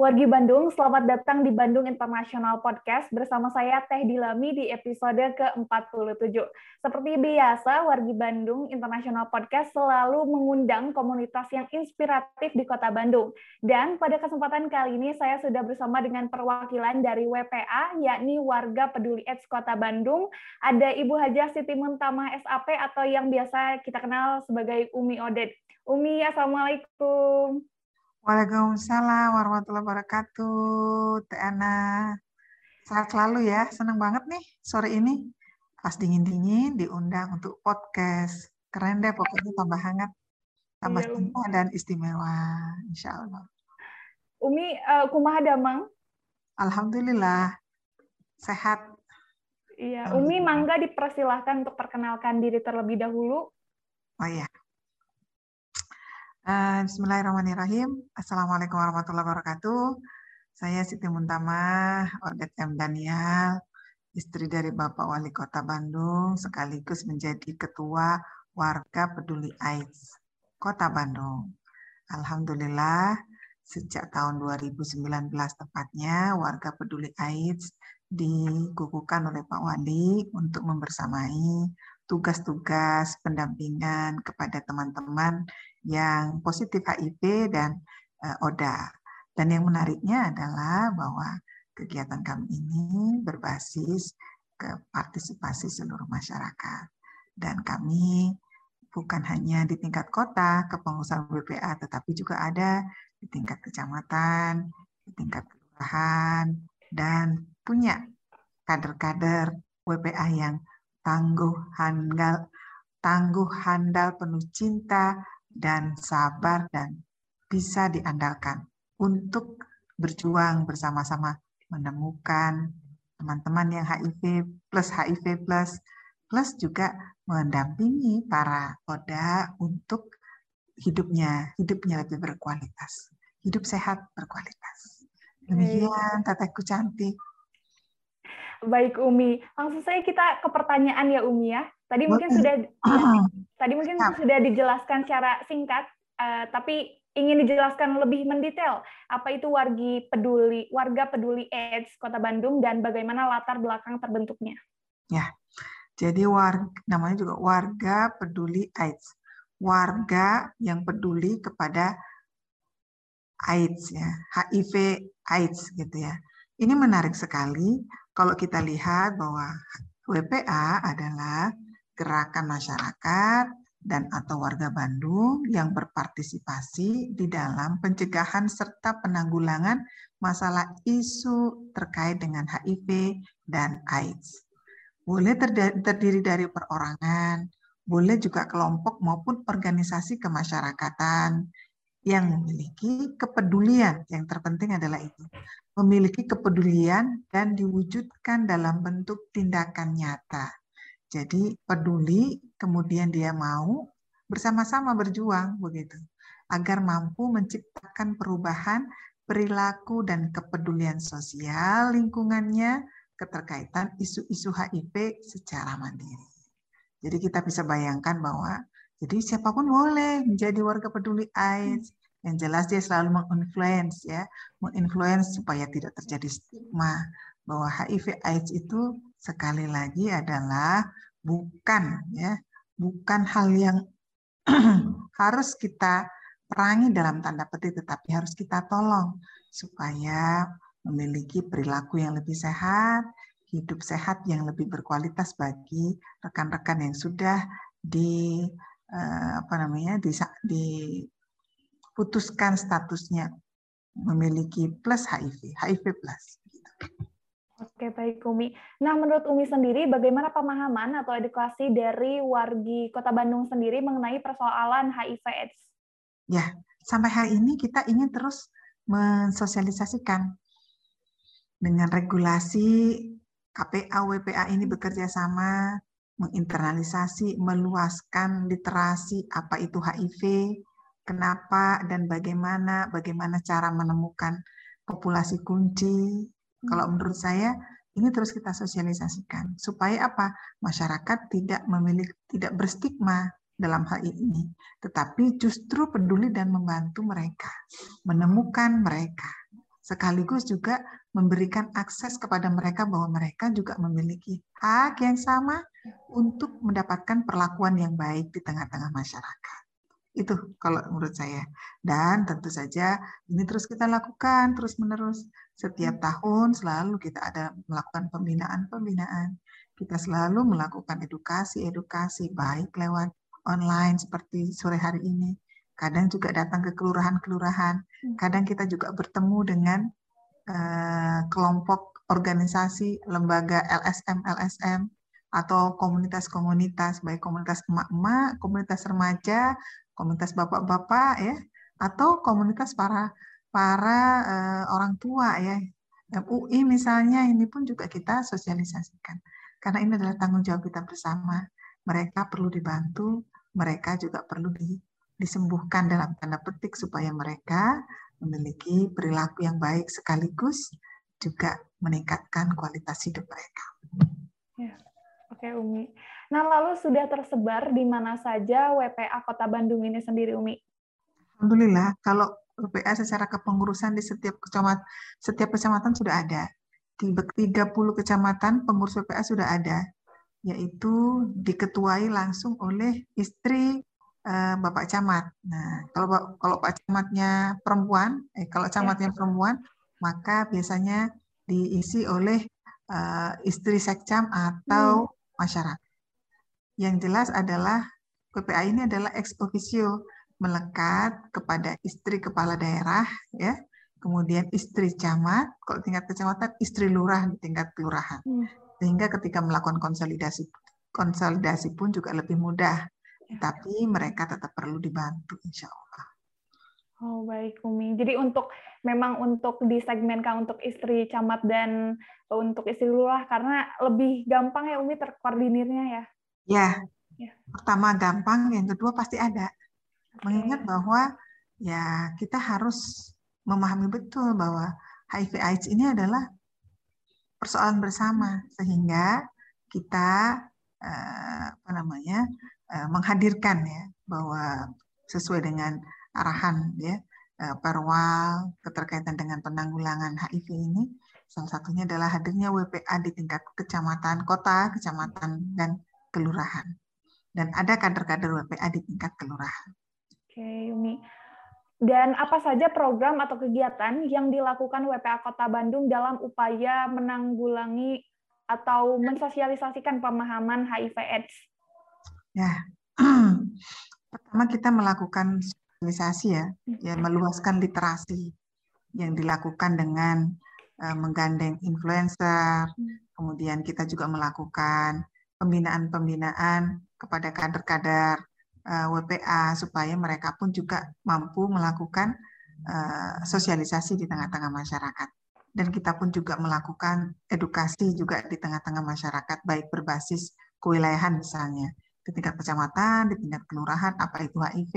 Wargi Bandung, selamat datang di Bandung International Podcast bersama saya Teh Dilami di episode ke-47. Seperti biasa, Wargi Bandung International Podcast selalu mengundang komunitas yang inspiratif di Kota Bandung. Dan pada kesempatan kali ini saya sudah bersama dengan perwakilan dari WPA, yakni Warga Peduli AIDS Kota Bandung. Ada Ibu Hajah Siti Muntamah SAP atau yang biasa kita kenal sebagai Umi Odet. Umi, Assalamualaikum. Waalaikumsalam warahmatullahi wabarakatuh. Teh Ana. Sehat selalu ya. Senang banget nih sore ini. Pas dingin-dingin diundang untuk podcast. Keren deh pokoknya tambah hangat. Tambah cinta dan istimewa. Insya Allah. Umi, uh, kumaha damang? Alhamdulillah. Sehat. Iya, Umi mangga dipersilahkan untuk perkenalkan diri terlebih dahulu. Oh iya. Uh, Bismillahirrahmanirrahim. Assalamualaikum warahmatullahi wabarakatuh. Saya Siti Muntamah, Ordet M. Daniel, istri dari Bapak Wali Kota Bandung, sekaligus menjadi Ketua Warga Peduli AIDS Kota Bandung. Alhamdulillah, sejak tahun 2019 tepatnya, Warga Peduli AIDS dikukuhkan oleh Pak Wali untuk membersamai tugas-tugas pendampingan kepada teman-teman yang positif HIV dan uh, ODA. Dan yang menariknya adalah bahwa kegiatan kami ini berbasis ke partisipasi seluruh masyarakat. Dan kami bukan hanya di tingkat kota, kepengurusan BPA, tetapi juga ada di tingkat kecamatan, di tingkat kelurahan, dan punya kader-kader WPA yang tangguh handal, tangguh handal penuh cinta, dan sabar dan bisa diandalkan untuk berjuang bersama-sama menemukan teman-teman yang HIV plus HIV plus plus juga mendampingi para oda untuk hidupnya hidupnya lebih berkualitas hidup sehat berkualitas. Demikian tetehku cantik. Baik Umi. Langsung saja kita ke pertanyaan ya Umi ya Tadi mungkin sudah tadi mungkin sudah dijelaskan secara singkat, uh, tapi ingin dijelaskan lebih mendetail apa itu wargi peduli warga peduli AIDS Kota Bandung dan bagaimana latar belakang terbentuknya. Ya, jadi warga namanya juga warga peduli AIDS, warga yang peduli kepada AIDS ya, HIV AIDS gitu ya. Ini menarik sekali kalau kita lihat bahwa WPA adalah gerakan masyarakat dan atau warga Bandung yang berpartisipasi di dalam pencegahan serta penanggulangan masalah isu terkait dengan HIV dan AIDS. Boleh terdiri dari perorangan, boleh juga kelompok maupun organisasi kemasyarakatan yang memiliki kepedulian. Yang terpenting adalah itu, memiliki kepedulian dan diwujudkan dalam bentuk tindakan nyata jadi peduli, kemudian dia mau bersama-sama berjuang begitu, agar mampu menciptakan perubahan perilaku dan kepedulian sosial lingkungannya keterkaitan isu-isu HIV secara mandiri. Jadi kita bisa bayangkan bahwa jadi siapa pun boleh menjadi warga peduli AIDS. Yang jelas dia selalu menginfluence ya, menginfluence supaya tidak terjadi stigma bahwa HIV AIDS itu sekali lagi adalah bukan ya, bukan hal yang harus kita perangi dalam tanda petik tetapi harus kita tolong supaya memiliki perilaku yang lebih sehat, hidup sehat yang lebih berkualitas bagi rekan-rekan yang sudah di eh, apa namanya di, diputuskan statusnya memiliki plus HIV, HIV plus. Oke, baik Umi. Nah, menurut Umi sendiri, bagaimana pemahaman atau edukasi dari wargi Kota Bandung sendiri mengenai persoalan HIV AIDS? Ya, sampai hari ini kita ingin terus mensosialisasikan dengan regulasi KPA WPA ini bekerja sama menginternalisasi, meluaskan literasi apa itu HIV, kenapa dan bagaimana, bagaimana cara menemukan populasi kunci, kalau hmm. menurut saya ini terus kita sosialisasikan supaya apa? Masyarakat tidak memiliki tidak berstigma dalam hal ini, tetapi justru peduli dan membantu mereka, menemukan mereka sekaligus juga memberikan akses kepada mereka bahwa mereka juga memiliki hak yang sama untuk mendapatkan perlakuan yang baik di tengah-tengah masyarakat. Itu kalau menurut saya. Dan tentu saja ini terus kita lakukan terus-menerus. Setiap tahun selalu kita ada melakukan pembinaan-pembinaan. Kita selalu melakukan edukasi-edukasi baik lewat online seperti sore hari ini kadang juga datang ke kelurahan-kelurahan, hmm. kadang kita juga bertemu dengan uh, kelompok organisasi, lembaga LSM, LSM, atau komunitas-komunitas, baik komunitas emak-emak, komunitas remaja, komunitas bapak-bapak, ya, atau komunitas para para uh, orang tua, ya. UI misalnya, ini pun juga kita sosialisasikan. Karena ini adalah tanggung jawab kita bersama. Mereka perlu dibantu, mereka juga perlu di, disembuhkan dalam tanda petik supaya mereka memiliki perilaku yang baik sekaligus juga meningkatkan kualitas hidup mereka. Ya. Oke, Umi. Nah, lalu sudah tersebar di mana saja WPA Kota Bandung ini sendiri, Umi? Alhamdulillah, kalau WPA secara kepengurusan di setiap kecamatan setiap kecamatan sudah ada. Di 30 kecamatan pengurus WPA sudah ada, yaitu diketuai langsung oleh istri uh, Bapak Camat. Nah, kalau kalau Pak Camatnya perempuan, eh kalau ya. camatnya perempuan, maka biasanya diisi oleh uh, istri sekcam atau hmm. masyarakat. Yang jelas adalah PPA ini adalah ex officio melekat kepada istri kepala daerah, ya, kemudian istri camat, kalau tingkat kecamatan, istri lurah di tingkat kelurahan. Hmm. Sehingga ketika melakukan konsolidasi konsolidasi pun juga lebih mudah tapi mereka tetap perlu dibantu, insya Allah. Oh baik Umi. Jadi untuk memang untuk disegmenkan untuk istri camat dan untuk istri lurah karena lebih gampang ya Umi terkoordinirnya ya. Ya. ya. Pertama gampang, yang kedua pasti ada. Mengingat bahwa ya kita harus memahami betul bahwa HIV AIDS ini adalah persoalan bersama sehingga kita eh, apa namanya Eh, menghadirkan ya bahwa sesuai dengan arahan ya eh, Perwal keterkaitan dengan penanggulangan HIV ini salah satunya adalah hadirnya WPA di tingkat kecamatan, kota, kecamatan dan kelurahan. Dan ada kader-kader WPA di tingkat kelurahan. Oke, Umi. Dan apa saja program atau kegiatan yang dilakukan WPA Kota Bandung dalam upaya menanggulangi atau mensosialisasikan pemahaman HIV/AIDS Ya, pertama kita melakukan sosialisasi ya, ya meluaskan literasi yang dilakukan dengan uh, menggandeng influencer, kemudian kita juga melakukan pembinaan-pembinaan kepada kader-kader WPA supaya mereka pun juga mampu melakukan uh, sosialisasi di tengah-tengah masyarakat. Dan kita pun juga melakukan edukasi juga di tengah-tengah masyarakat, baik berbasis kewilayahan misalnya di tingkat kecamatan, di tingkat kelurahan, apa itu HIV,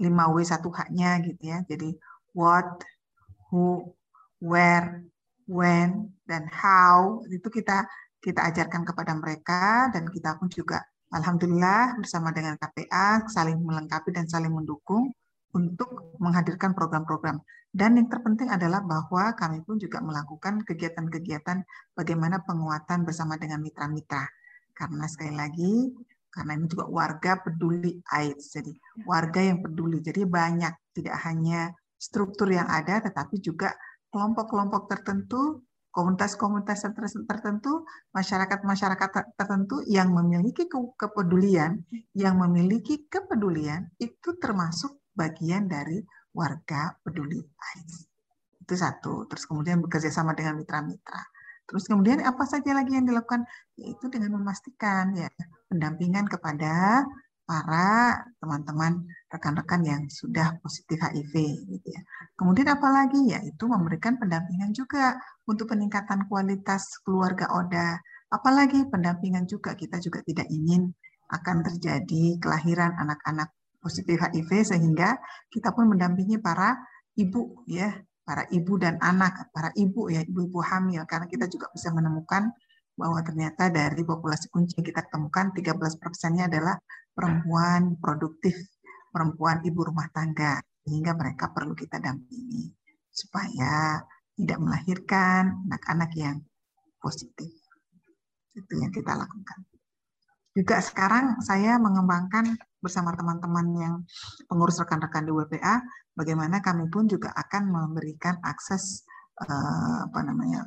5W 1H-nya gitu ya. Jadi what, who, where, when, dan how itu kita kita ajarkan kepada mereka dan kita pun juga alhamdulillah bersama dengan KPA saling melengkapi dan saling mendukung untuk menghadirkan program-program. Dan yang terpenting adalah bahwa kami pun juga melakukan kegiatan-kegiatan bagaimana penguatan bersama dengan mitra-mitra karena sekali lagi, karena ini juga warga peduli AIDS. Jadi warga yang peduli. Jadi banyak, tidak hanya struktur yang ada, tetapi juga kelompok-kelompok tertentu, komunitas-komunitas tertentu, masyarakat-masyarakat tertentu yang memiliki kepedulian, yang memiliki kepedulian itu termasuk bagian dari warga peduli AIDS. Itu satu. Terus kemudian bekerja sama dengan mitra-mitra. Terus kemudian apa saja lagi yang dilakukan? Yaitu dengan memastikan ya pendampingan kepada para teman-teman rekan-rekan yang sudah positif HIV gitu ya. Kemudian apalagi yaitu memberikan pendampingan juga untuk peningkatan kualitas keluarga ODA. Apalagi pendampingan juga kita juga tidak ingin akan terjadi kelahiran anak-anak positif HIV sehingga kita pun mendampingi para ibu ya para ibu dan anak, para ibu ya, ibu-ibu hamil, karena kita juga bisa menemukan bahwa ternyata dari populasi kunci yang kita temukan 13 persennya adalah perempuan produktif, perempuan ibu rumah tangga, sehingga mereka perlu kita dampingi. supaya tidak melahirkan anak-anak yang positif. Itu yang kita lakukan. Juga sekarang saya mengembangkan bersama teman-teman yang pengurus rekan-rekan di WPA, bagaimana kami pun juga akan memberikan akses eh, apa namanya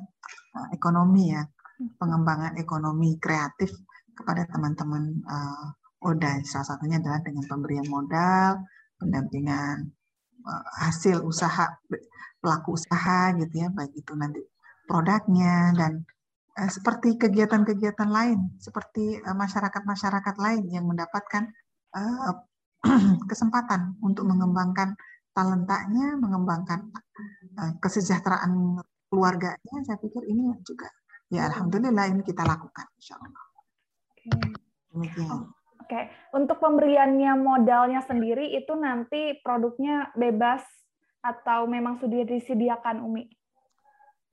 eh, ekonomi ya, pengembangan ekonomi kreatif kepada teman-teman uh, ODA. Salah satunya adalah dengan pemberian modal, pendampingan uh, hasil usaha pelaku usaha gitu ya, baik itu nanti produknya dan uh, seperti kegiatan-kegiatan lain, seperti masyarakat-masyarakat uh, lain yang mendapatkan kesempatan untuk mengembangkan talentanya, mengembangkan kesejahteraan keluarganya. Saya pikir ini juga ya alhamdulillah ini kita lakukan, insya Allah. Oke. Oke, untuk pemberiannya modalnya sendiri itu nanti produknya bebas atau memang sudah disediakan Umi?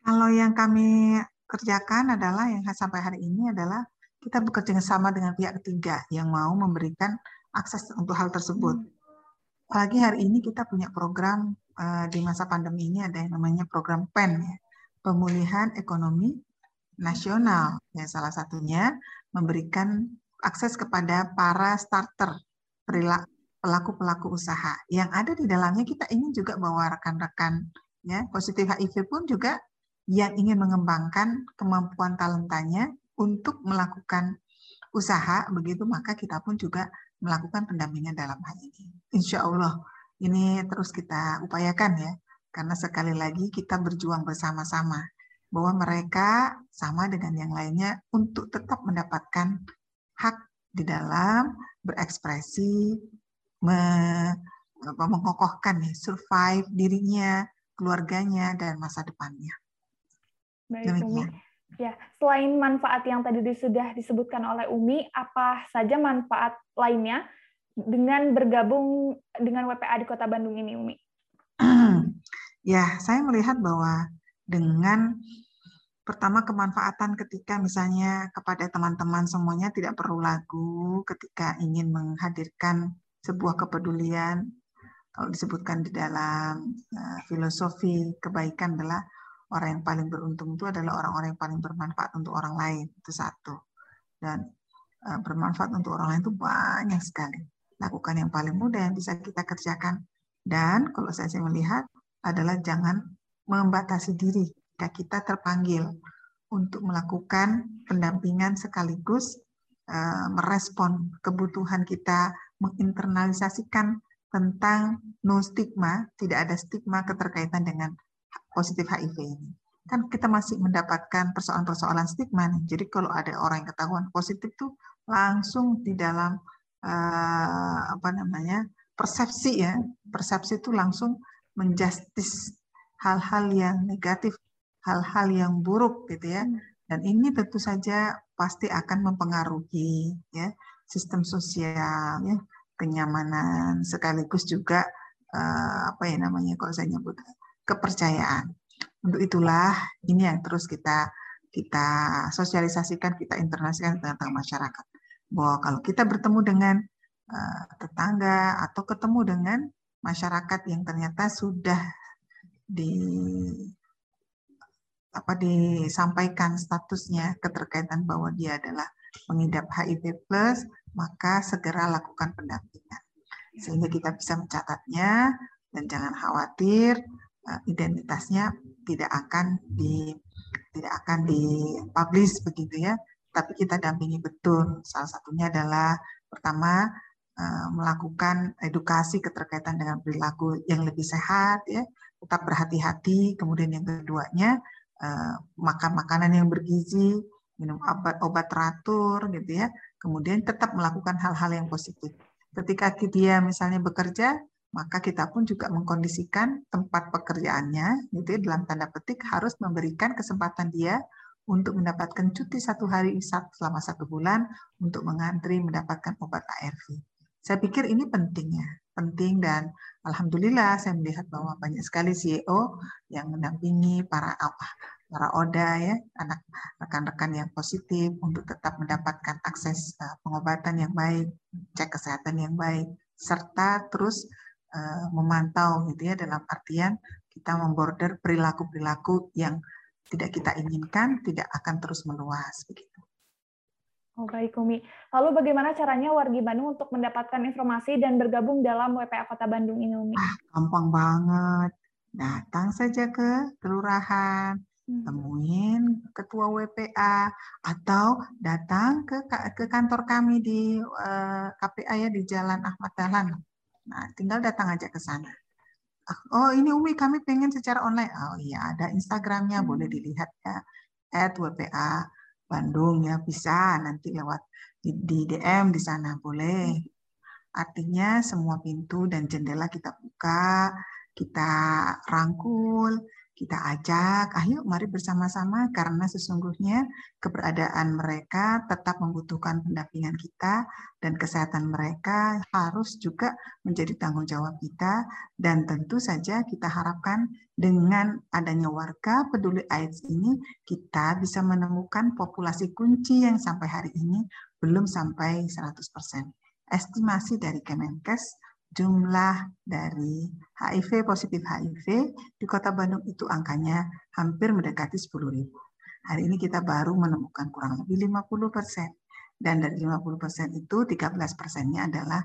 Kalau yang kami kerjakan adalah yang sampai hari ini adalah kita bekerja sama dengan pihak ketiga yang mau memberikan akses untuk hal tersebut. Hmm. Apalagi hari ini kita punya program uh, di masa pandemi ini ada yang namanya program PEN ya, pemulihan ekonomi nasional. Ya salah satunya memberikan akses kepada para starter pelaku-pelaku usaha. Yang ada di dalamnya kita ingin juga bahwa rekan-rekan ya positif HIV pun juga yang ingin mengembangkan kemampuan talentanya untuk melakukan usaha begitu maka kita pun juga melakukan pendampingan dalam hal ini. Insya Allah ini terus kita upayakan ya karena sekali lagi kita berjuang bersama-sama bahwa mereka sama dengan yang lainnya untuk tetap mendapatkan hak di dalam berekspresi, me, mengokohkan nih, survive dirinya, keluarganya, dan masa depannya. Baik, Demikian. Umi. Ya, selain manfaat yang tadi sudah disebutkan oleh Umi, apa saja manfaat lainnya dengan bergabung dengan WPA di Kota Bandung ini, Umi? ya, saya melihat bahwa dengan pertama kemanfaatan ketika misalnya kepada teman-teman semuanya tidak perlu lagu ketika ingin menghadirkan sebuah kepedulian kalau disebutkan di dalam uh, filosofi kebaikan adalah orang yang paling beruntung itu adalah orang-orang yang paling bermanfaat untuk orang lain itu satu. Dan uh, bermanfaat untuk orang lain itu banyak sekali. Lakukan yang paling mudah yang bisa kita kerjakan. Dan kalau saya melihat adalah jangan membatasi diri ketika kita terpanggil untuk melakukan pendampingan sekaligus uh, merespon kebutuhan kita menginternalisasikan tentang no stigma, tidak ada stigma keterkaitan dengan positif HIV ini. Kan kita masih mendapatkan persoalan-persoalan stigma nih. Jadi kalau ada orang yang ketahuan positif tuh langsung di dalam uh, apa namanya persepsi ya, persepsi itu langsung menjustis hal-hal yang negatif hal-hal yang buruk gitu ya. Hmm. Dan ini tentu saja pasti akan mempengaruhi ya sistem sosial ya, kenyamanan sekaligus juga uh, apa ya namanya kalau saya nyebut kepercayaan. Untuk itulah ini yang terus kita kita sosialisasikan, kita internasikan tentang masyarakat. Bahwa kalau kita bertemu dengan uh, tetangga atau ketemu dengan masyarakat yang ternyata sudah di apa disampaikan statusnya keterkaitan bahwa dia adalah mengidap HIV plus, maka segera lakukan pendampingan. Sehingga kita bisa mencatatnya dan jangan khawatir eh, identitasnya tidak akan di tidak akan dipublish begitu ya, tapi kita dampingi betul. Salah satunya adalah pertama eh, melakukan edukasi keterkaitan dengan perilaku yang lebih sehat ya, tetap berhati-hati. Kemudian yang keduanya Eh, makan makanan yang bergizi, minum obat-obat teratur gitu ya. Kemudian tetap melakukan hal-hal yang positif. Ketika dia misalnya bekerja, maka kita pun juga mengkondisikan tempat pekerjaannya gitu ya, dalam tanda petik harus memberikan kesempatan dia untuk mendapatkan cuti satu hari selama satu bulan untuk mengantri mendapatkan obat ARV. Saya pikir ini pentingnya, penting dan alhamdulillah saya melihat bahwa banyak sekali CEO yang mendampingi para para ODA ya, anak rekan-rekan yang positif untuk tetap mendapatkan akses uh, pengobatan yang baik, cek kesehatan yang baik, serta terus uh, memantau gitu ya dalam artian kita memborder perilaku-perilaku yang tidak kita inginkan tidak akan terus meluas begitu. Oh baik Umi. Lalu bagaimana caranya wargi Bandung untuk mendapatkan informasi dan bergabung dalam WPA Kota Bandung ini Umi? Ah, gampang banget. Datang saja ke kelurahan, hmm. temuin ketua WPA atau datang ke ke kantor kami di uh, eh, KPA ya di Jalan Ahmad Dahlan. Nah, tinggal datang aja ke sana. Oh ini Umi kami pengen secara online. Oh iya ada Instagramnya hmm. boleh dilihat ya. At WPA Bandung ya bisa nanti lewat di, di DM di sana boleh. Artinya semua pintu dan jendela kita buka, kita rangkul, kita ajak, ayo mari bersama-sama karena sesungguhnya keberadaan mereka tetap membutuhkan pendampingan kita dan kesehatan mereka harus juga menjadi tanggung jawab kita dan tentu saja kita harapkan dengan adanya warga peduli AIDS ini kita bisa menemukan populasi kunci yang sampai hari ini belum sampai 100%. Estimasi dari Kemenkes jumlah dari HIV positif HIV di Kota Bandung itu angkanya hampir mendekati 10.000. Hari ini kita baru menemukan kurang lebih 50 persen. Dan dari 50 persen itu 13 persennya adalah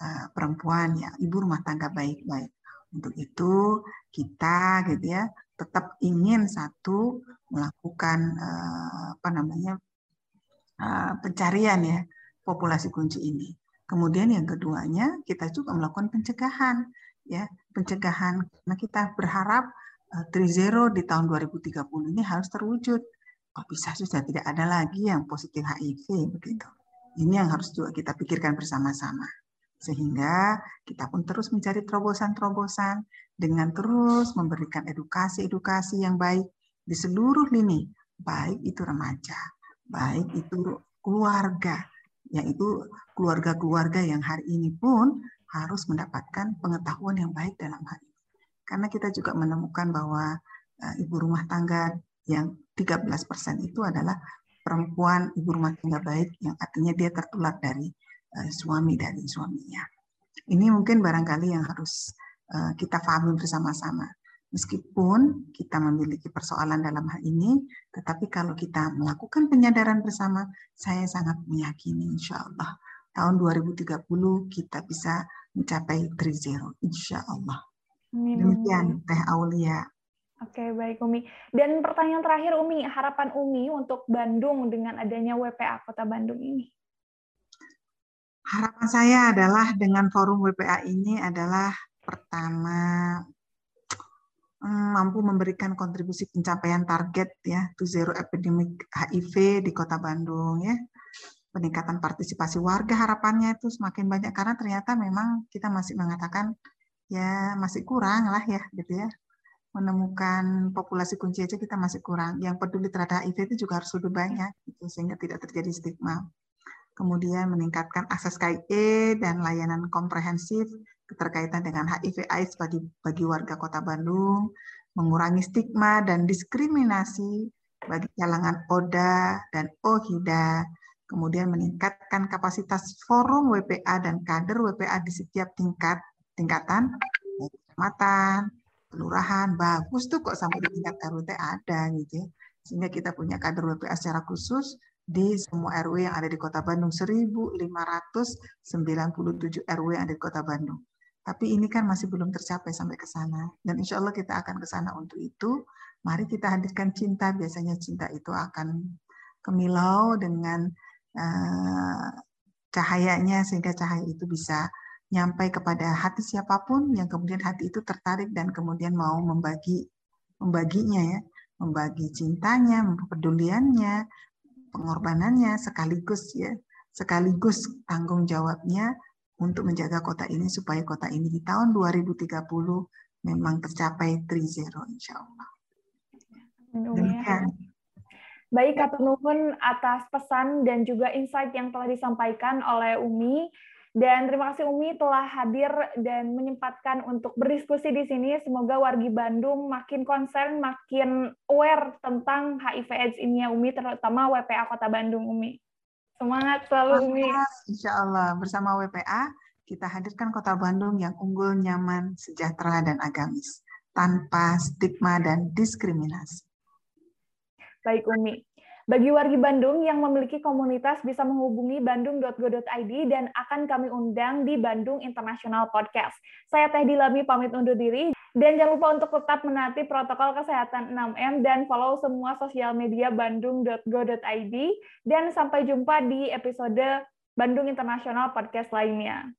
uh, perempuan ya, ibu rumah tangga baik-baik. Untuk itu kita gitu ya tetap ingin satu melakukan uh, apa namanya uh, pencarian ya populasi kunci ini. Kemudian yang keduanya kita juga melakukan pencegahan ya, pencegahan karena kita berharap uh, Trizero di tahun 2030 ini harus terwujud. Kok bisa sudah tidak ada lagi yang positif HIV begitu. Ini yang harus juga kita pikirkan bersama-sama. Sehingga kita pun terus mencari terobosan-terobosan dengan terus memberikan edukasi-edukasi yang baik di seluruh lini, baik itu remaja, baik itu keluarga, yaitu keluarga-keluarga yang hari ini pun harus mendapatkan pengetahuan yang baik dalam hal ini. Karena kita juga menemukan bahwa uh, ibu rumah tangga yang 13% itu adalah perempuan ibu rumah tangga baik yang artinya dia tertular dari uh, suami dari suaminya. Ini mungkin barangkali yang harus uh, kita pahami bersama-sama. Meskipun kita memiliki persoalan dalam hal ini, tetapi kalau kita melakukan penyadaran bersama, saya sangat meyakini insya Allah tahun 2030 kita bisa mencapai 3-0, insya Allah. Demikian Teh Aulia. Oke, baik Umi. Dan pertanyaan terakhir Umi, harapan Umi untuk Bandung dengan adanya WPA Kota Bandung ini? Harapan saya adalah dengan forum WPA ini adalah pertama mampu memberikan kontribusi pencapaian target ya to zero epidemic HIV di Kota Bandung ya. Peningkatan partisipasi warga harapannya itu semakin banyak karena ternyata memang kita masih mengatakan ya masih kurang lah ya gitu ya. Menemukan populasi kunci aja kita masih kurang. Yang peduli terhadap HIV itu juga harus lebih banyak gitu, sehingga tidak terjadi stigma. Kemudian meningkatkan akses KIE dan layanan komprehensif keterkaitan dengan HIV AIDS bagi, bagi warga Kota Bandung, mengurangi stigma dan diskriminasi bagi kalangan ODA dan OHIDA, kemudian meningkatkan kapasitas forum WPA dan kader WPA di setiap tingkat tingkatan, kecamatan, kelurahan, bagus tuh kok sampai di tingkat RW ada gitu ya. Sehingga kita punya kader WPA secara khusus di semua RW yang ada di Kota Bandung, 1.597 RW yang ada di Kota Bandung. Tapi ini kan masih belum tercapai sampai ke sana. Dan insya Allah kita akan ke sana untuk itu. Mari kita hadirkan cinta. Biasanya cinta itu akan kemilau dengan uh, cahayanya sehingga cahaya itu bisa nyampai kepada hati siapa pun yang kemudian hati itu tertarik dan kemudian mau membagi membaginya ya, membagi cintanya, kepeduliannya, pengorbanannya sekaligus ya, sekaligus tanggung jawabnya untuk menjaga kota ini supaya kota ini di tahun 2030 memang tercapai 3-0 insya Allah. Demikian. Baik, Kak Nuhun atas pesan dan juga insight yang telah disampaikan oleh Umi. Dan terima kasih Umi telah hadir dan menyempatkan untuk berdiskusi di sini. Semoga wargi Bandung makin concern, makin aware tentang HIV AIDS ini ya Umi, terutama WPA Kota Bandung Umi. Semangat selalu Umi. Insya Allah bersama WPA kita hadirkan Kota Bandung yang unggul, nyaman, sejahtera, dan agamis. tanpa stigma dan diskriminasi. Baik Umi, bagi wargi Bandung yang memiliki komunitas bisa menghubungi bandung.go.id dan akan kami undang di Bandung International Podcast. Saya Teh Dilami pamit undur diri dan jangan lupa untuk tetap menati protokol kesehatan 6M dan follow semua sosial media bandung.go.id. Dan sampai jumpa di episode Bandung International Podcast lainnya.